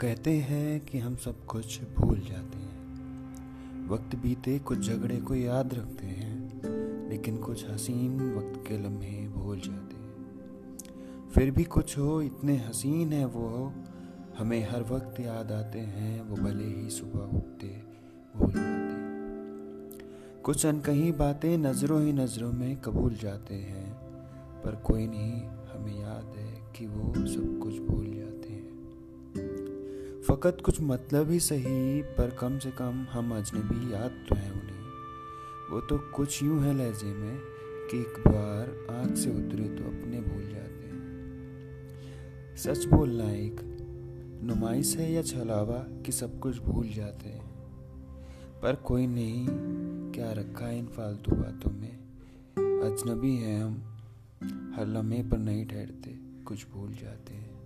कहते हैं कि हम सब कुछ भूल जाते हैं। वक्त बीते, कुछ झगड़े को याद रखते हैं, लेकिन कुछ हसीन वक्त के लम्हे भूल जाते हैं। फिर भी कुछ हो, इतने हसीन है वो, हमें हर वक्त याद आते हैं, वो भले ही सुबह उठते भूल जाते हैं। कुछ अनकही बातें नज़रों ही नज़रों में कबूल जाते हैं, पर कोई नहीं, हमें याद है कि वो सब कुछ भूल जाते हैं फ़कत कुछ मतलब ही सही, पर कम से कम हम अजनबी याद तो हैं उन्हें। वो तो कुछ यूँ है लहजे में कि एक बार आँख से उतरे तो अपने भूल जाते हैं। सच बोलना एक नुमाइश है या छलावा कि सब कुछ भूल जाते हैं? पर कोई नहीं, क्या रखा है इन फालतू बातों में? अजनबी हैं हम, हर लम्हे पर नहीं ठहरते, कुछ भूल जाते हैं।